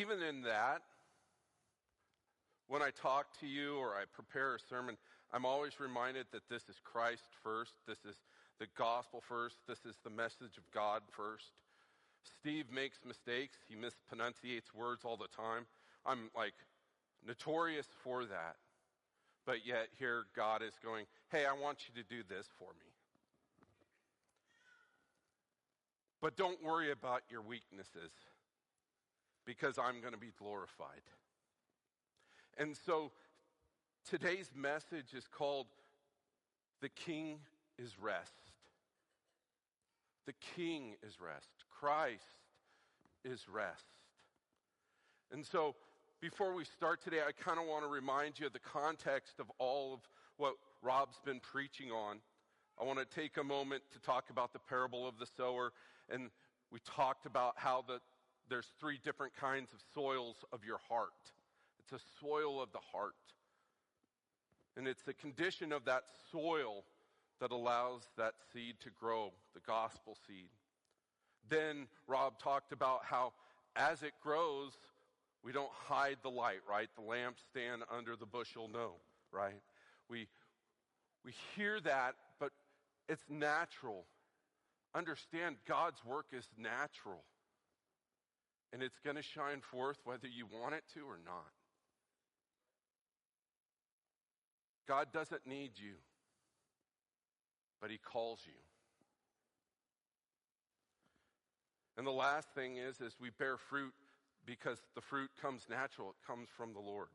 even in that, when I talk to you or I prepare a sermon, I'm always reminded that this is Christ first. This is the gospel first. This is the message of God first. Steve makes mistakes. He mispronunciates words all the time. I'm like notorious for that. But yet here God is going, hey, I want you to do this for me. But don't worry about your weaknesses because I'm going to be glorified. And so today's message is called The King is Rest. The King is rest. Christ is rest. And so before we start today, I kind of want to remind you of the context of all of what Rob's been preaching on. I want to take a moment to talk about the parable of the sower. And we talked about how the, there's three different kinds of soils of your heart. It's a soil of the heart. And it's the condition of that soil that allows that seed to grow, the gospel seed. Then Rob talked about how as it grows, we don't hide the light, right? The lampstand under the bushel, no, right? We, we hear that, but it's natural. Understand God's work is natural. And it's going to shine forth whether you want it to or not. God doesn't need you, but He calls you. And the last thing is, is we bear fruit because the fruit comes natural. It comes from the Lord.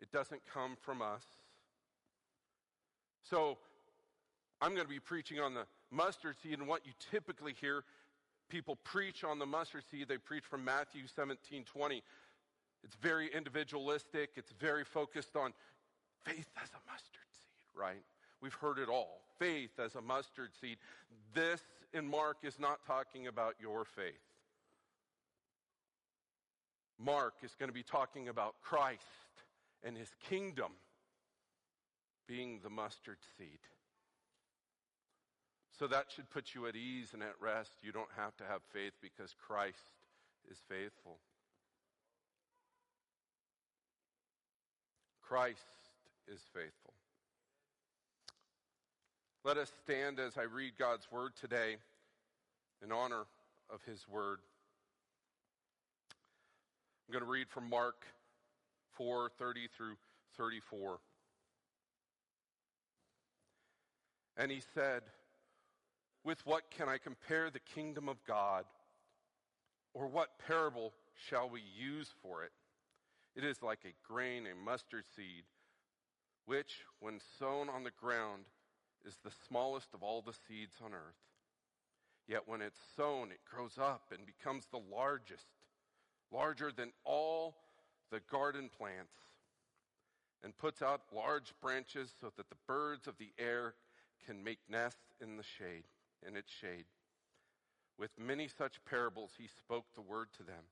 It doesn't come from us. So I'm going to be preaching on the mustard seed and what you typically hear people preach on the mustard seed. They preach from Matthew 17, 20. It's very individualistic. It's very focused on faith as a mustard seed, right? We've heard it all. Faith as a mustard seed. This in Mark is not talking about your faith. Mark is going to be talking about Christ and his kingdom being the mustard seed. So that should put you at ease and at rest. You don't have to have faith because Christ is faithful. Christ is faithful. Let us stand as I read God's word today in honor of his word. I'm going to read from Mark 4 30 through 34. And he said, With what can I compare the kingdom of God? Or what parable shall we use for it? It is like a grain, a mustard seed, which, when sown on the ground, is the smallest of all the seeds on earth. Yet when it's sown, it grows up and becomes the largest larger than all the garden plants, and puts out large branches so that the birds of the air can make nests in the shade, in its shade. With many such parables, he spoke the word to them.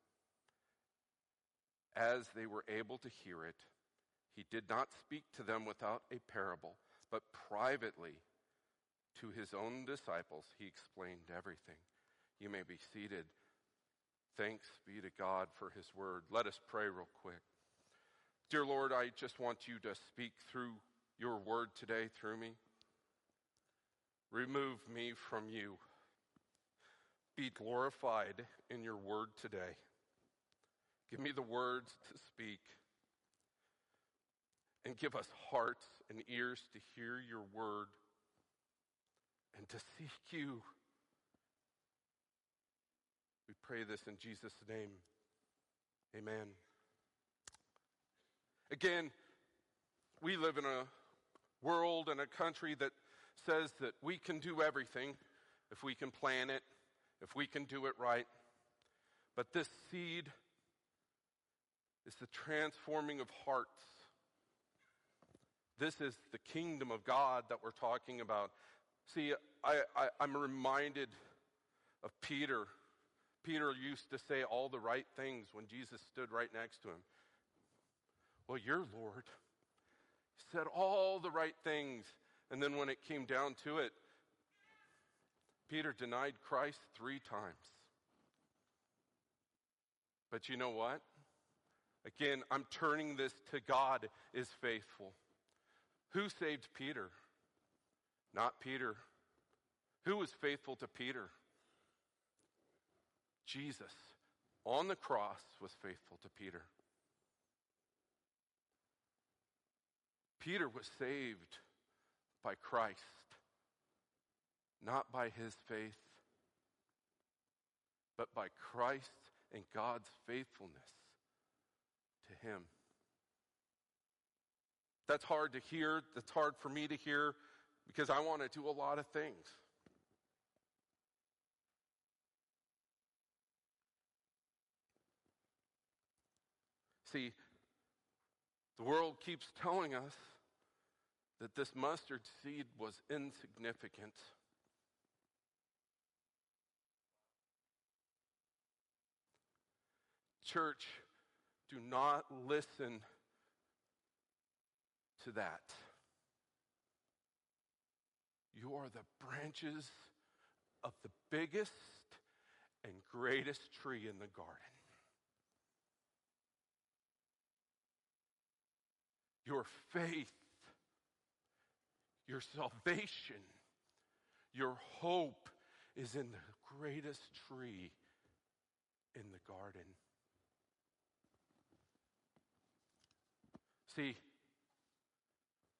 As they were able to hear it, he did not speak to them without a parable, but privately to his own disciples, he explained everything. You may be seated. Thanks be to God for his word. Let us pray real quick. Dear Lord, I just want you to speak through your word today through me. Remove me from you. Be glorified in your word today. Give me the words to speak. And give us hearts and ears to hear your word and to seek you we pray this in Jesus' name. Amen. Again, we live in a world and a country that says that we can do everything if we can plan it, if we can do it right. But this seed is the transforming of hearts. This is the kingdom of God that we're talking about. See, I, I'm reminded of Peter Peter used to say all the right things when Jesus stood right next to him. Well, you're Lord. Said all the right things. And then when it came down to it, Peter denied Christ three times. But you know what? Again, I'm turning this to God is faithful. Who saved Peter? Not Peter. Who was faithful to Peter? Jesus on the cross was faithful to Peter. Peter was saved by Christ, not by his faith, but by Christ and God's faithfulness to him. That's hard to hear. That's hard for me to hear because I want to do a lot of things. See, the world keeps telling us that this mustard seed was insignificant. Church, do not listen to that. You are the branches of the biggest and greatest tree in the garden. Your faith, your salvation, your hope is in the greatest tree in the garden. See,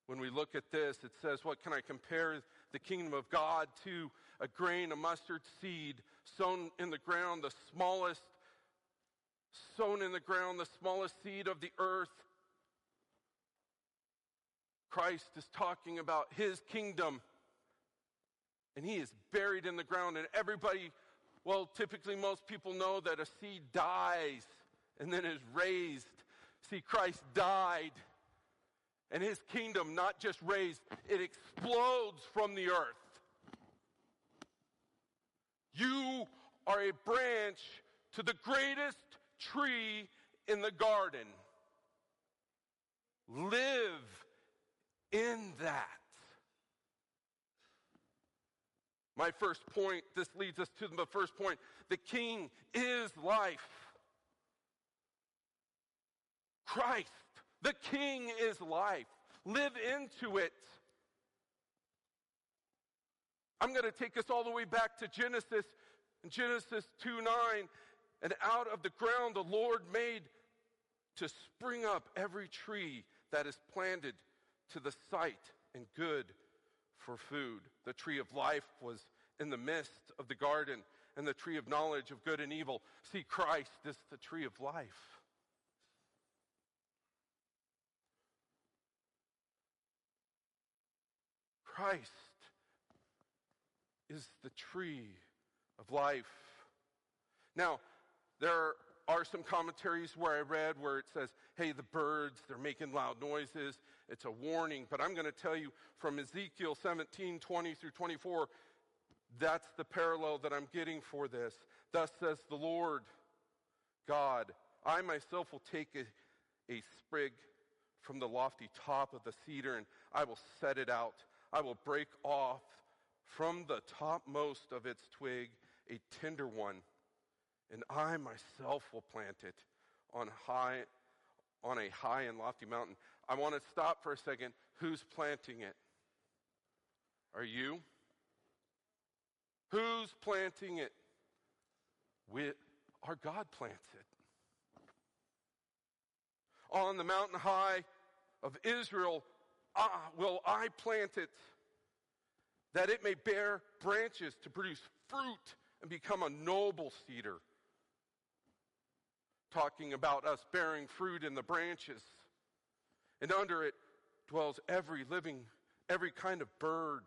when we look at this, it says, What can I compare the kingdom of God to? A grain of mustard seed sown in the ground, the smallest, sown in the ground, the smallest seed of the earth. Christ is talking about his kingdom. And he is buried in the ground. And everybody, well, typically most people know that a seed dies and then is raised. See, Christ died. And his kingdom not just raised, it explodes from the earth. You are a branch to the greatest tree in the garden. Live in that. My first point, this leads us to the first point. The king is life. Christ, the king is life. Live into it. I'm going to take us all the way back to Genesis, Genesis 2 9. And out of the ground the Lord made to spring up every tree that is planted to the sight and good for food. The tree of life was in the midst of the garden, and the tree of knowledge of good and evil. See, Christ is the tree of life. Christ is the tree of life. Now, there are some commentaries where I read where it says, hey, the birds, they're making loud noises. It's a warning. But I'm going to tell you from Ezekiel 17, 20 through 24, that's the parallel that I'm getting for this. Thus says the Lord God, I myself will take a, a sprig from the lofty top of the cedar and I will set it out. I will break off from the topmost of its twig a tender one and I myself will plant it on high on a high and lofty mountain. I want to stop for a second. Who's planting it? Are you? Who's planting it? We, our God plants it. On the mountain high of Israel ah, will I plant it, that it may bear branches to produce fruit and become a noble cedar talking about us bearing fruit in the branches. And under it dwells every living, every kind of bird.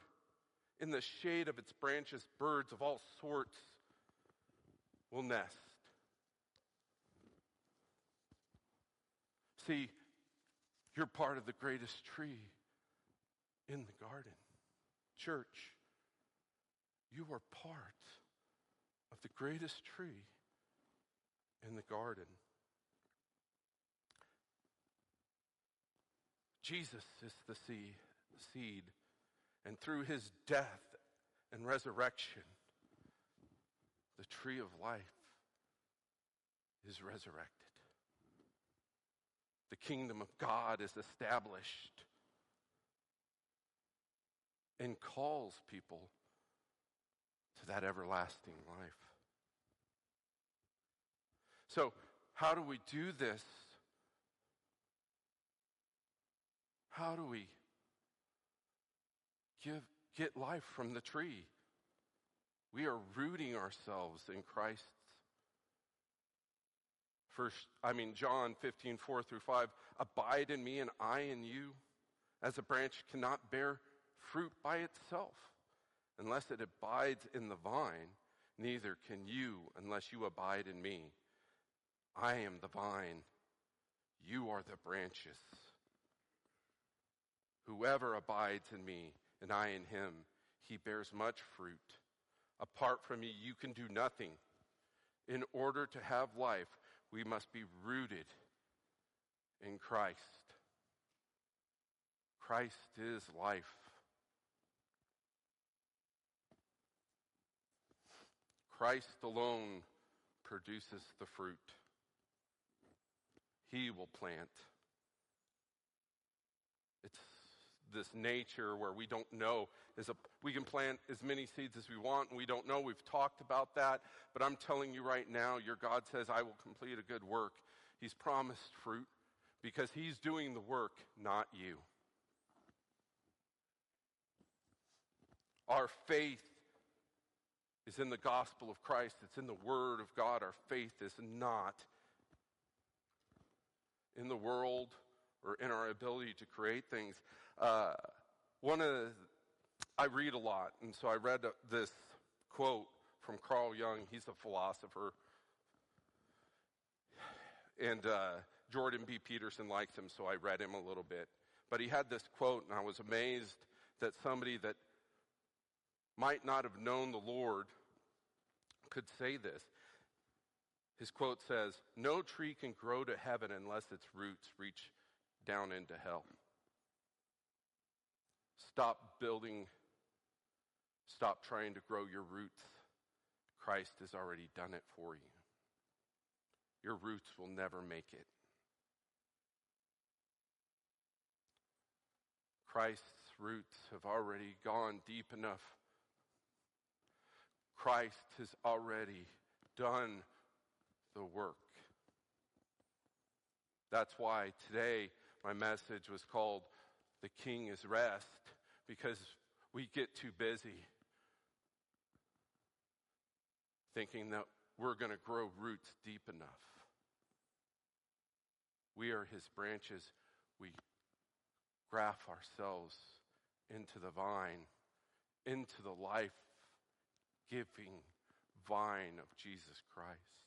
In the shade of its branches, birds of all sorts will nest. See, you're part of the greatest tree in the garden. Church, you are part of the greatest tree in the garden. Jesus is the seed, and through his death and resurrection, the tree of life is resurrected. The kingdom of God is established and calls people to that everlasting life. So, how do we do this? How do we give, get life from the tree? We are rooting ourselves in Christ's First, I mean John 15, 4 through 5. Abide in me and I in you, as a branch cannot bear fruit by itself unless it abides in the vine, neither can you unless you abide in me. I am the vine, you are the branches. Whoever abides in me and I in him, he bears much fruit. Apart from me, you can do nothing. In order to have life, we must be rooted in Christ. Christ is life. Christ alone produces the fruit. He will plant. It's this nature where we don't know is a we can plant as many seeds as we want and we don't know we've talked about that but i'm telling you right now your god says i will complete a good work he's promised fruit because he's doing the work not you our faith is in the gospel of Christ. It's in the Word of God. Our faith is not in the world or in our ability to create things. Uh, one of the, I read a lot, and so I read this quote from Carl Jung. He's a philosopher, and uh, Jordan B. Peterson likes him, so I read him a little bit. But he had this quote, and I was amazed that somebody that might not have known the Lord could say this. His quote says, No tree can grow to heaven unless its roots reach down into hell. Stop building, stop trying to grow your roots. Christ has already done it for you. Your roots will never make it. Christ's roots have already gone deep enough Christ has already done the work. That's why today my message was called The King is Rest, because we get too busy thinking that we're going to grow roots deep enough. We are his branches. We graft ourselves into the vine, into the life giving vine of Jesus Christ.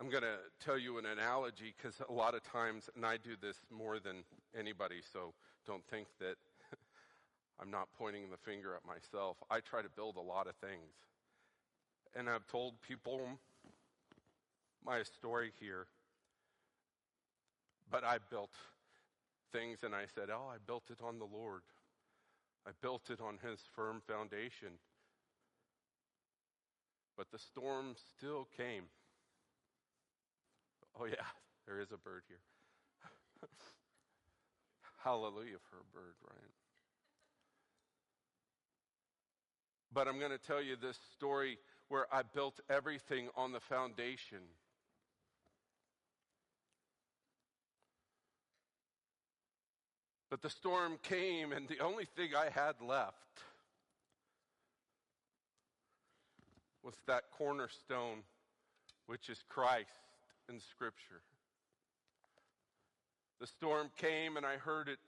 I'm going to tell you an analogy because a lot of times, and I do this more than anybody, so don't think that I'm not pointing the finger at myself. I try to build a lot of things. And I've told people my story here, but I built things and I said, Oh, I built it on the Lord. I built it on His firm foundation. But the storm still came. Oh, yeah, there is a bird here. Hallelujah for a bird, right? But I'm going to tell you this story where I built everything on the foundation But the storm came, and the only thing I had left was that cornerstone, which is Christ in Scripture. The storm came, and I heard it.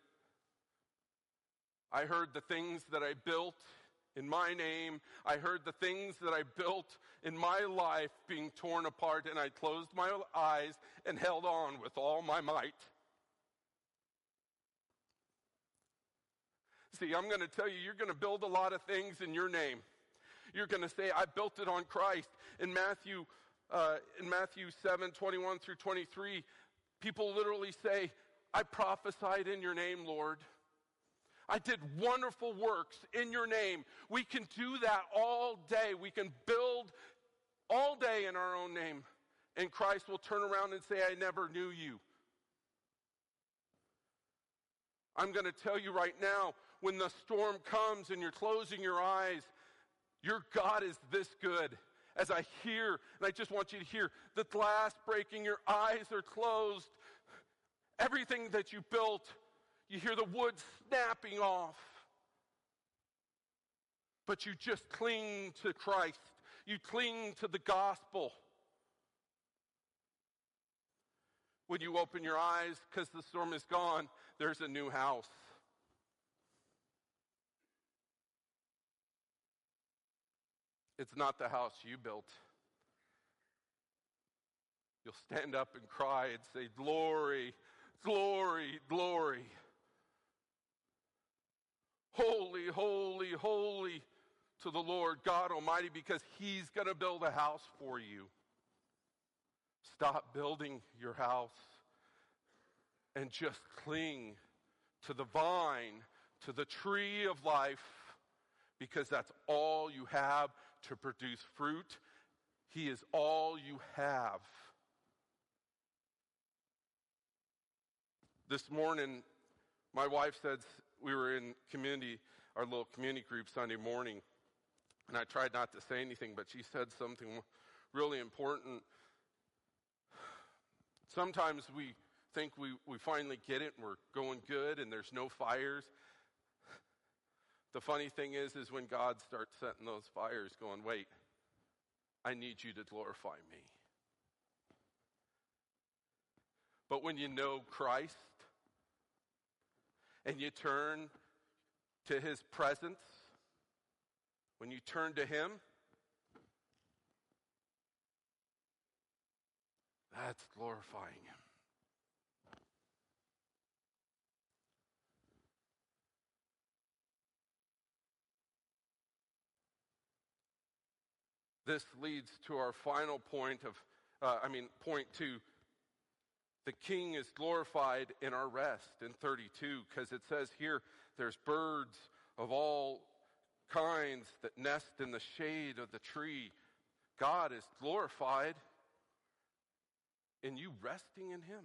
I heard the things that I built in my name. I heard the things that I built in my life being torn apart, and I closed my eyes and held on with all my might. See, I'm going to tell you, you're going to build a lot of things in your name. You're going to say, I built it on Christ. In Matthew, uh, in Matthew 7, 21 through 23, people literally say, I prophesied in your name, Lord. I did wonderful works in your name. We can do that all day. We can build all day in our own name. And Christ will turn around and say, I never knew you. I'm going to tell you right now when the storm comes and you're closing your eyes, your God is this good. As I hear, and I just want you to hear the glass breaking, your eyes are closed, everything that you built, you hear the wood snapping off. But you just cling to Christ, you cling to the gospel. When you open your eyes because the storm is gone, there's a new house. It's not the house you built. You'll stand up and cry and say, Glory, glory, glory. Holy, holy, holy to the Lord God Almighty because He's going to build a house for you. Stop building your house and just cling to the vine, to the tree of life, because that's all you have to produce fruit. He is all you have. This morning, my wife said we were in community, our little community group Sunday morning, and I tried not to say anything, but she said something really important. Sometimes we think we, we finally get it and we're going good and there's no fires. The funny thing is, is when God starts setting those fires, going, wait, I need you to glorify me. But when you know Christ and you turn to his presence, when you turn to him, that's glorifying him. This leads to our final point of, uh, I mean, point two. The king is glorified in our rest in 32 because it says here there's birds of all kinds that nest in the shade of the tree. God is glorified in you resting in him.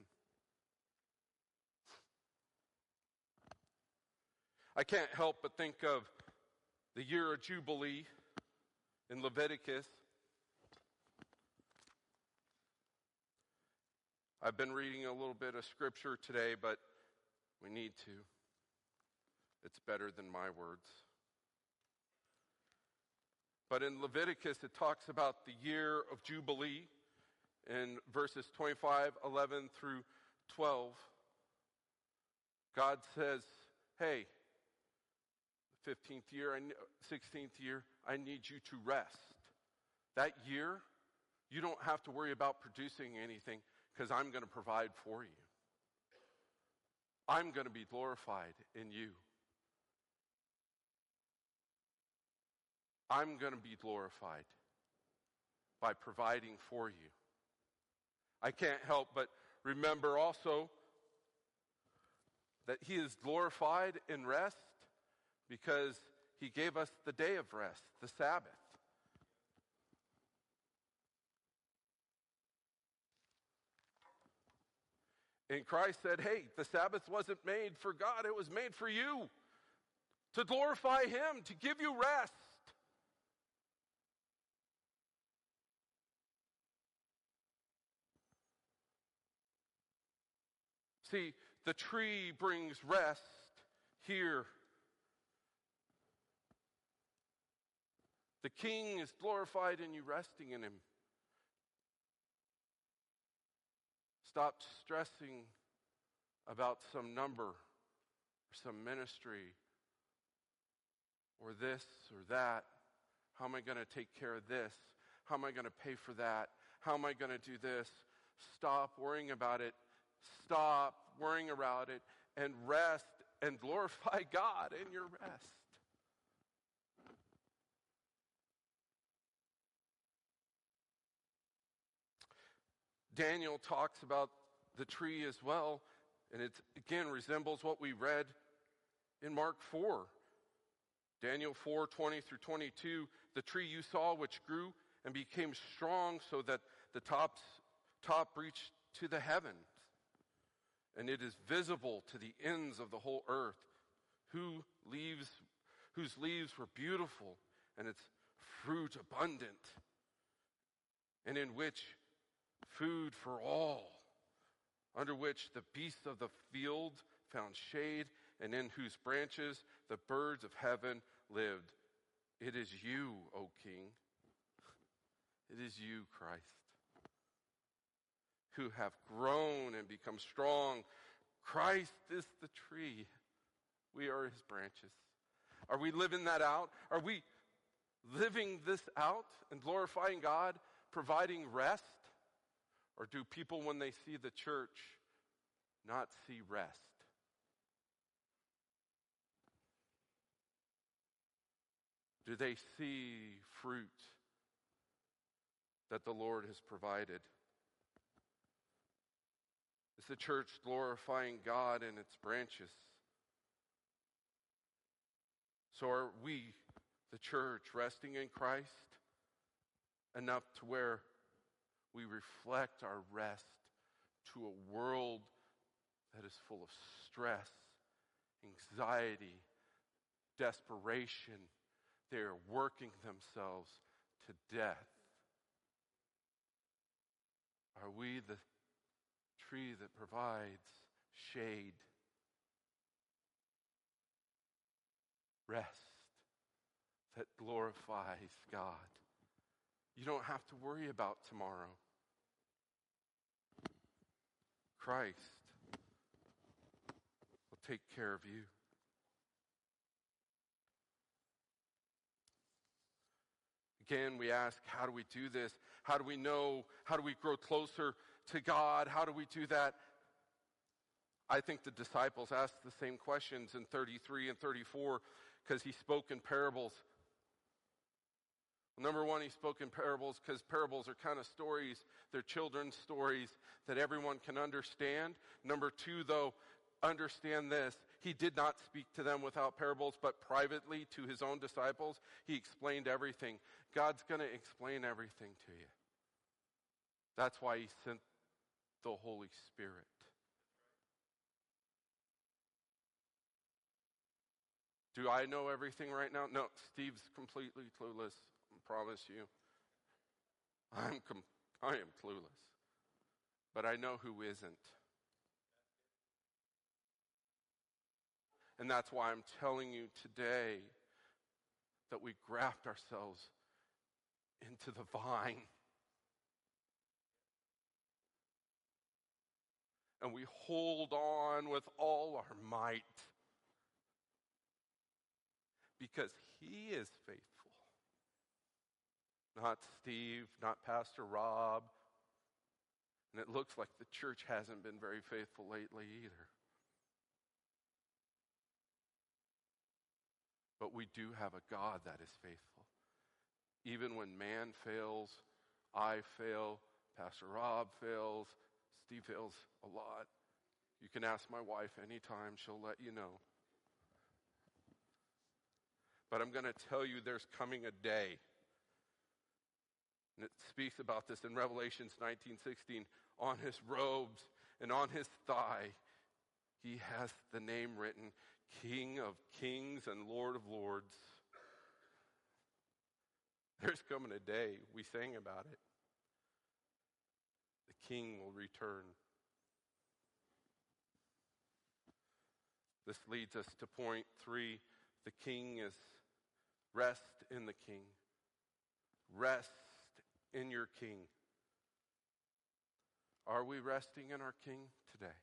I can't help but think of the year of Jubilee in Leviticus. I've been reading a little bit of scripture today, but we need to. It's better than my words. But in Leviticus, it talks about the year of Jubilee in verses 25, 11 through 12. God says, Hey, 15th year, 16th year, I need you to rest. That year, you don't have to worry about producing anything because I'm going to provide for you. I'm going to be glorified in you. I'm going to be glorified by providing for you. I can't help but remember also that He is glorified in rest because he gave us the day of rest, the Sabbath. And Christ said, Hey, the Sabbath wasn't made for God, it was made for you to glorify Him, to give you rest. See, the tree brings rest here The king is glorified in you resting in him. Stop stressing about some number or some ministry or this or that. How am I going to take care of this? How am I going to pay for that? How am I going to do this? Stop worrying about it. Stop worrying about it and rest and glorify God in your rest. Daniel talks about the tree as well, and it again resembles what we read in Mark 4. Daniel 4 20 through 22, the tree you saw which grew and became strong so that the tops, top reached to the heavens, and it is visible to the ends of the whole earth, who leaves, whose leaves were beautiful and its fruit abundant, and in which food for all, under which the beasts of the field found shade, and in whose branches the birds of heaven lived. It is you, O King. It is you, Christ, who have grown and become strong. Christ is the tree. We are his branches. Are we living that out? Are we living this out and glorifying God, providing rest? Or do people, when they see the church, not see rest? Do they see fruit that the Lord has provided? Is the church glorifying God in its branches? So are we, the church, resting in Christ enough to where we reflect our rest to a world that is full of stress, anxiety, desperation. They are working themselves to death. Are we the tree that provides shade, rest, that glorifies God? You don't have to worry about tomorrow. Christ will take care of you. Again, we ask, how do we do this? How do we know? How do we grow closer to God? How do we do that? I think the disciples asked the same questions in 33 and 34 because he spoke in parables. Number one, he spoke in parables because parables are kind of stories. They're children's stories that everyone can understand. Number two, though, understand this. He did not speak to them without parables, but privately to his own disciples, he explained everything. God's going to explain everything to you. That's why he sent the Holy Spirit. Do I know everything right now? No, Steve's completely clueless promise you. I'm com- I am clueless. But I know who isn't. And that's why I'm telling you today that we graft ourselves into the vine. And we hold on with all our might because He is faithful not Steve, not Pastor Rob. And it looks like the church hasn't been very faithful lately either. But we do have a God that is faithful. Even when man fails, I fail, Pastor Rob fails, Steve fails a lot. You can ask my wife anytime, she'll let you know. But I'm going to tell you there's coming a day and it speaks about this in Revelations 19:16. On his robes and on his thigh, he has the name written, King of Kings and Lord of Lords. There's coming a day, we sang about it. The King will return. This leads us to point three. The King is rest in the King. Rest in your King. Are we resting in our King today?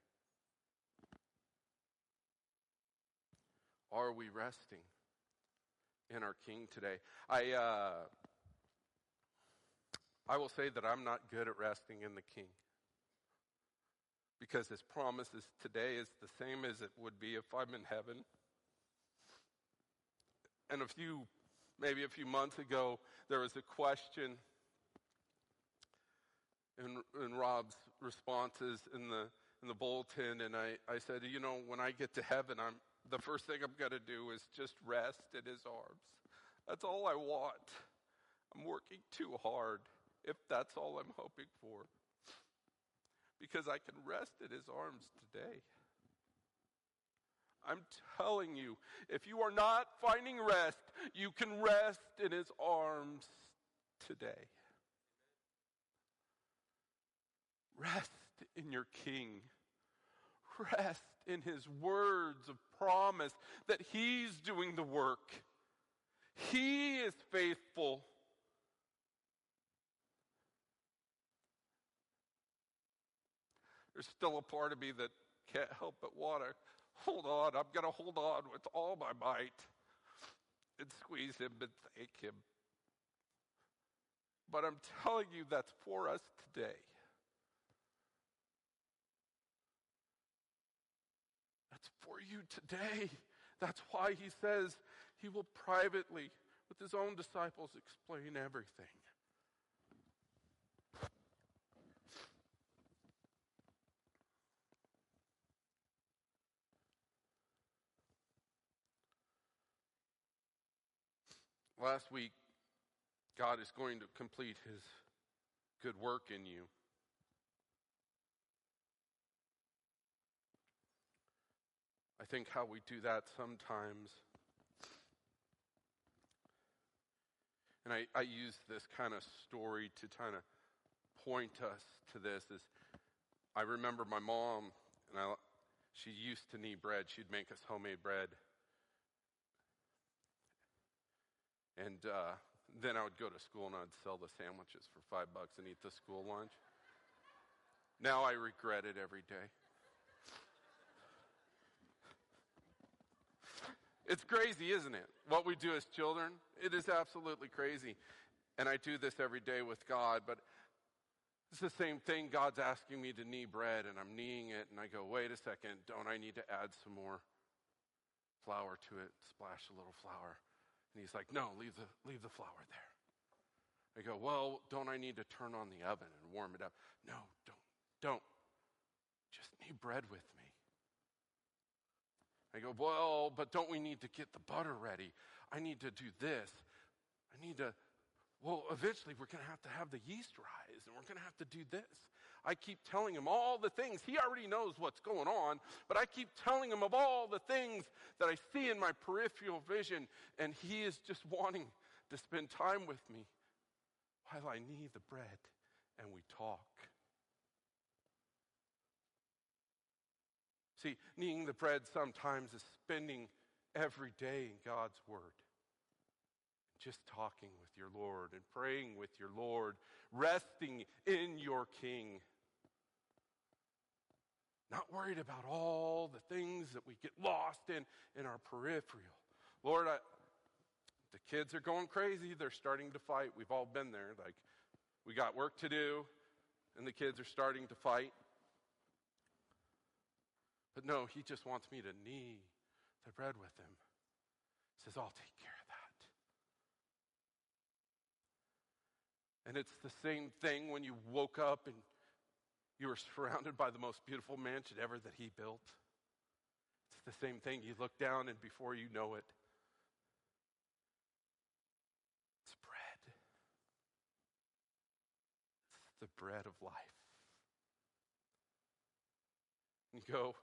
Are we resting in our King today? I, uh, I will say that I'm not good at resting in the King because his promises today is the same as it would be if I'm in heaven. And a few, maybe a few months ago, there was a question in, in Rob's responses in the, in the bulletin, and I, I said, you know, when I get to heaven, I'm, the first thing I'm going to do is just rest in his arms. That's all I want. I'm working too hard if that's all I'm hoping for. Because I can rest in his arms today. I'm telling you, if you are not finding rest, you can rest in his arms today. Rest in your king. Rest in his words of promise that he's doing the work. He is faithful. There's still a part of me that can't help but want to hold on. I'm going to hold on with all my might and squeeze him and thank him. But I'm telling you, that's for us today. That's for you today. That's why he says he will privately, with his own disciples, explain everything. Last week, God is going to complete his good work in you. I think how we do that sometimes, and I, I use this kind of story to kind of point us to this, is I remember my mom, and I, she used to knead bread. She'd make us homemade bread. And uh, then I would go to school and I'd sell the sandwiches for five bucks and eat the school lunch. Now I regret it every day. It's crazy, isn't it? What we do as children, it is absolutely crazy. And I do this every day with God, but it's the same thing. God's asking me to knead bread, and I'm kneading it, and I go, wait a second, don't I need to add some more flour to it? Splash a little flour. And he's like, No, leave the, leave the flour there. I go, Well, don't I need to turn on the oven and warm it up? No, don't. Don't. Just knead bread with me. I go, Well, but don't we need to get the butter ready? I need to do this. I need to, well, eventually we're going to have to have the yeast rise and we're going to have to do this. I keep telling him all the things. He already knows what's going on, but I keep telling him of all the things that I see in my peripheral vision, and he is just wanting to spend time with me while I knead the bread and we talk. See, kneading the bread sometimes is spending every day in God's Word just talking with your Lord and praying with your Lord, resting in your King. Not worried about all the things that we get lost in in our peripheral. Lord, I, the kids are going crazy. They're starting to fight. We've all been there. Like, we got work to do, and the kids are starting to fight. But no, he just wants me to knead the bread with him. He says, I'll take care of that. And it's the same thing when you woke up and you were surrounded by the most beautiful mansion ever that he built. It's the same thing. You look down, and before you know it, it's bread. It's the bread of life. You go,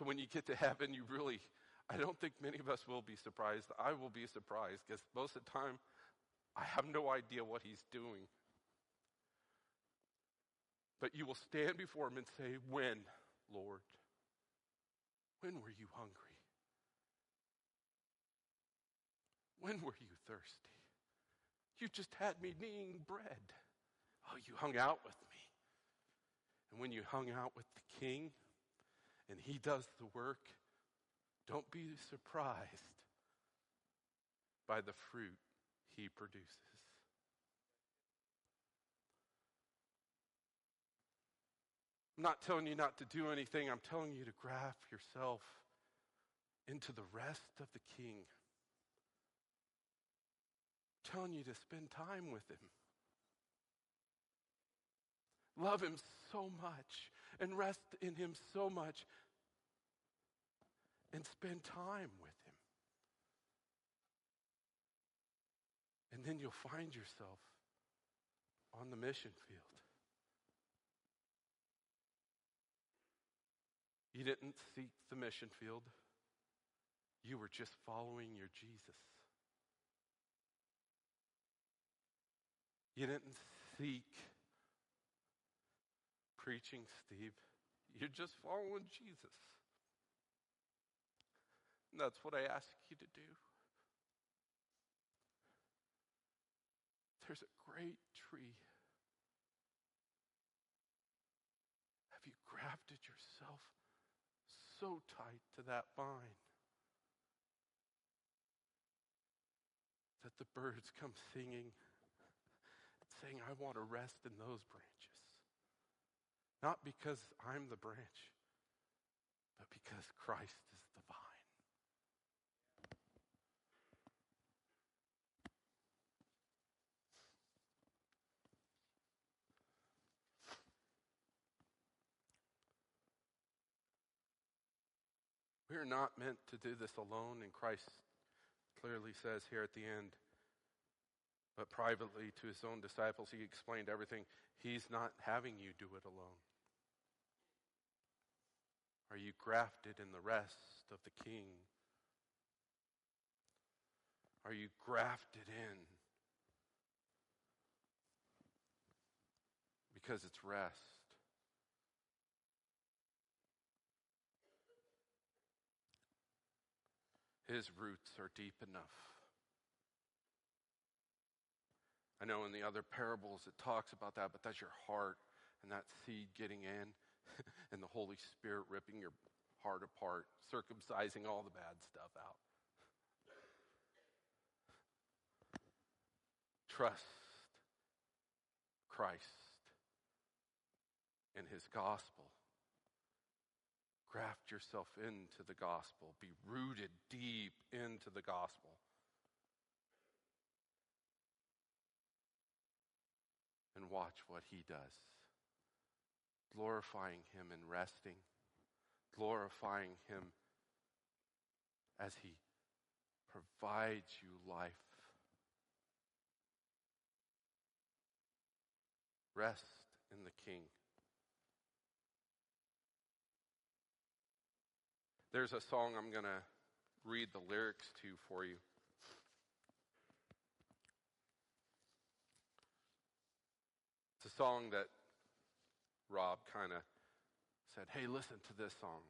so when you get to heaven, you really, I don't think many of us will be surprised. I will be surprised because most of the time, I have no idea what he's doing. But you will stand before him and say, When, Lord? When were you hungry? When were you thirsty? You just had me kneading bread. Oh, you hung out with me. And when you hung out with the king and he does the work, don't be surprised by the fruit he produces. I'm not telling you not to do anything. I'm telling you to graft yourself into the rest of the King. I'm telling you to spend time with him. Love him so much and rest in him so much and spend time with Him. And then you'll find yourself on the mission field. You didn't seek the mission field. You were just following your Jesus. You didn't seek preaching, Steve. You're just following Jesus. That's what I ask you to do. There's a great tree. Have you grafted yourself so tight to that vine that the birds come singing saying, I want to rest in those branches. Not because I'm the branch, but because Christ is the vine. We are not meant to do this alone, and Christ clearly says here at the end, but privately to his own disciples, he explained everything. He's not having you do it alone. Are you grafted in the rest of the king? Are you grafted in? Because it's rest. His roots are deep enough. I know in the other parables it talks about that, but that's your heart and that seed getting in and the Holy Spirit ripping your heart apart, circumcising all the bad stuff out. Trust Christ and his gospel. Graft yourself into the gospel. Be rooted deep into the gospel. and watch what he does. Glorifying him and resting, glorifying him as he provides you life. Rest in the King. There's a song I'm going to read the lyrics to for you. It's a song that Rob kind of said, hey, listen to this song.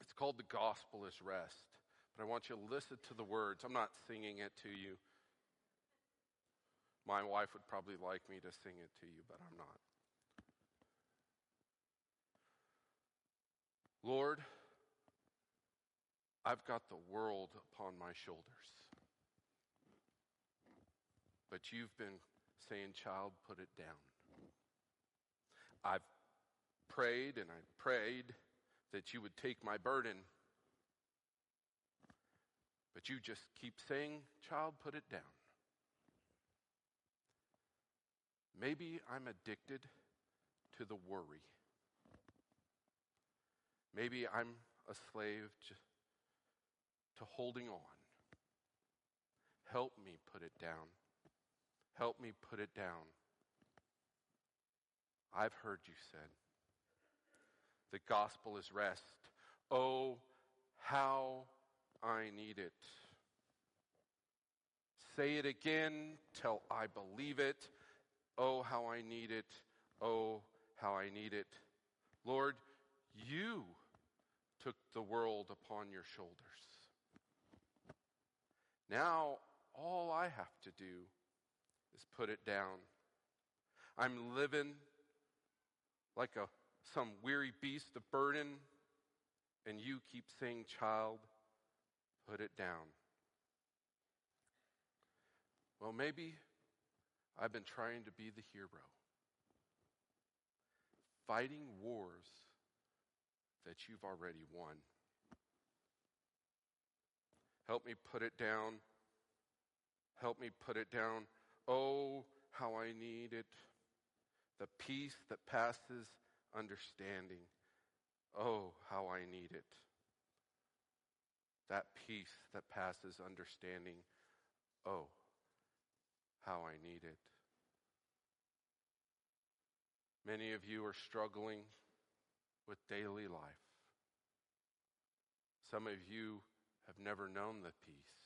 It's called The Gospel is Rest. But I want you to listen to the words. I'm not singing it to you. My wife would probably like me to sing it to you, but I'm not. Lord, I've got the world upon my shoulders. But you've been saying, Child, put it down. I've prayed and I prayed that you would take my burden. But you just keep saying, Child, put it down. Maybe I'm addicted to the worry. Maybe I'm a slave to, to holding on. Help me put it down. Help me put it down. I've heard you said. The gospel is rest. Oh, how I need it. Say it again till I believe it. Oh, how I need it. Oh, how I need it. Lord, you took the world upon your shoulders. Now, all I have to do is put it down. I'm living like a some weary beast of burden, and you keep saying, Child, put it down. Well, maybe I've been trying to be the hero, fighting wars that you've already won. Help me put it down. Help me put it down Oh, how I need it. The peace that passes understanding. Oh, how I need it. That peace that passes understanding. Oh, how I need it. Many of you are struggling with daily life. Some of you have never known the peace.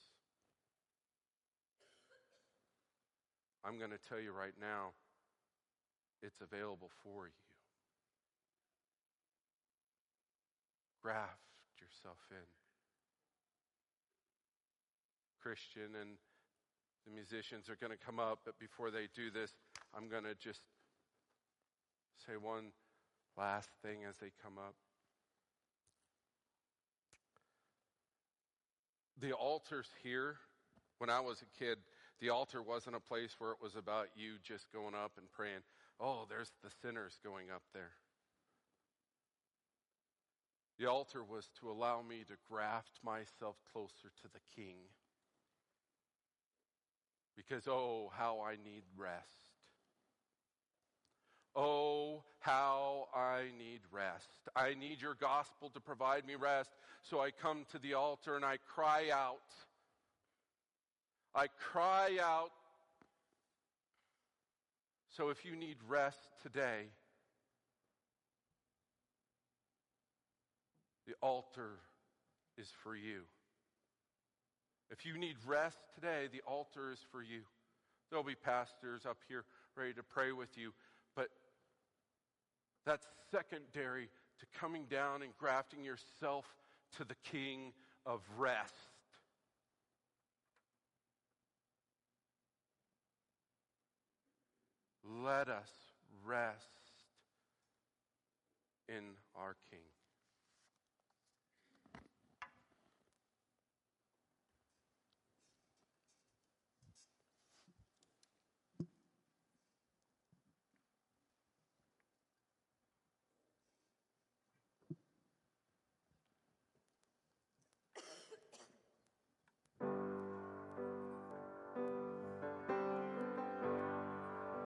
I'm going to tell you right now, it's available for you. Graft yourself in. Christian and the musicians are going to come up, but before they do this, I'm going to just say one last thing as they come up. The altar's here. When I was a kid, the altar wasn't a place where it was about you just going up and praying, oh, there's the sinners going up there. The altar was to allow me to graft myself closer to the King. Because, oh, how I need rest. Oh, how I need rest. I need your gospel to provide me rest. So I come to the altar and I cry out. I cry out. So if you need rest today, the altar is for you. If you need rest today, the altar is for you. There'll be pastors up here ready to pray with you. But that's secondary to coming down and grafting yourself to the King of rest. Let us rest in our King.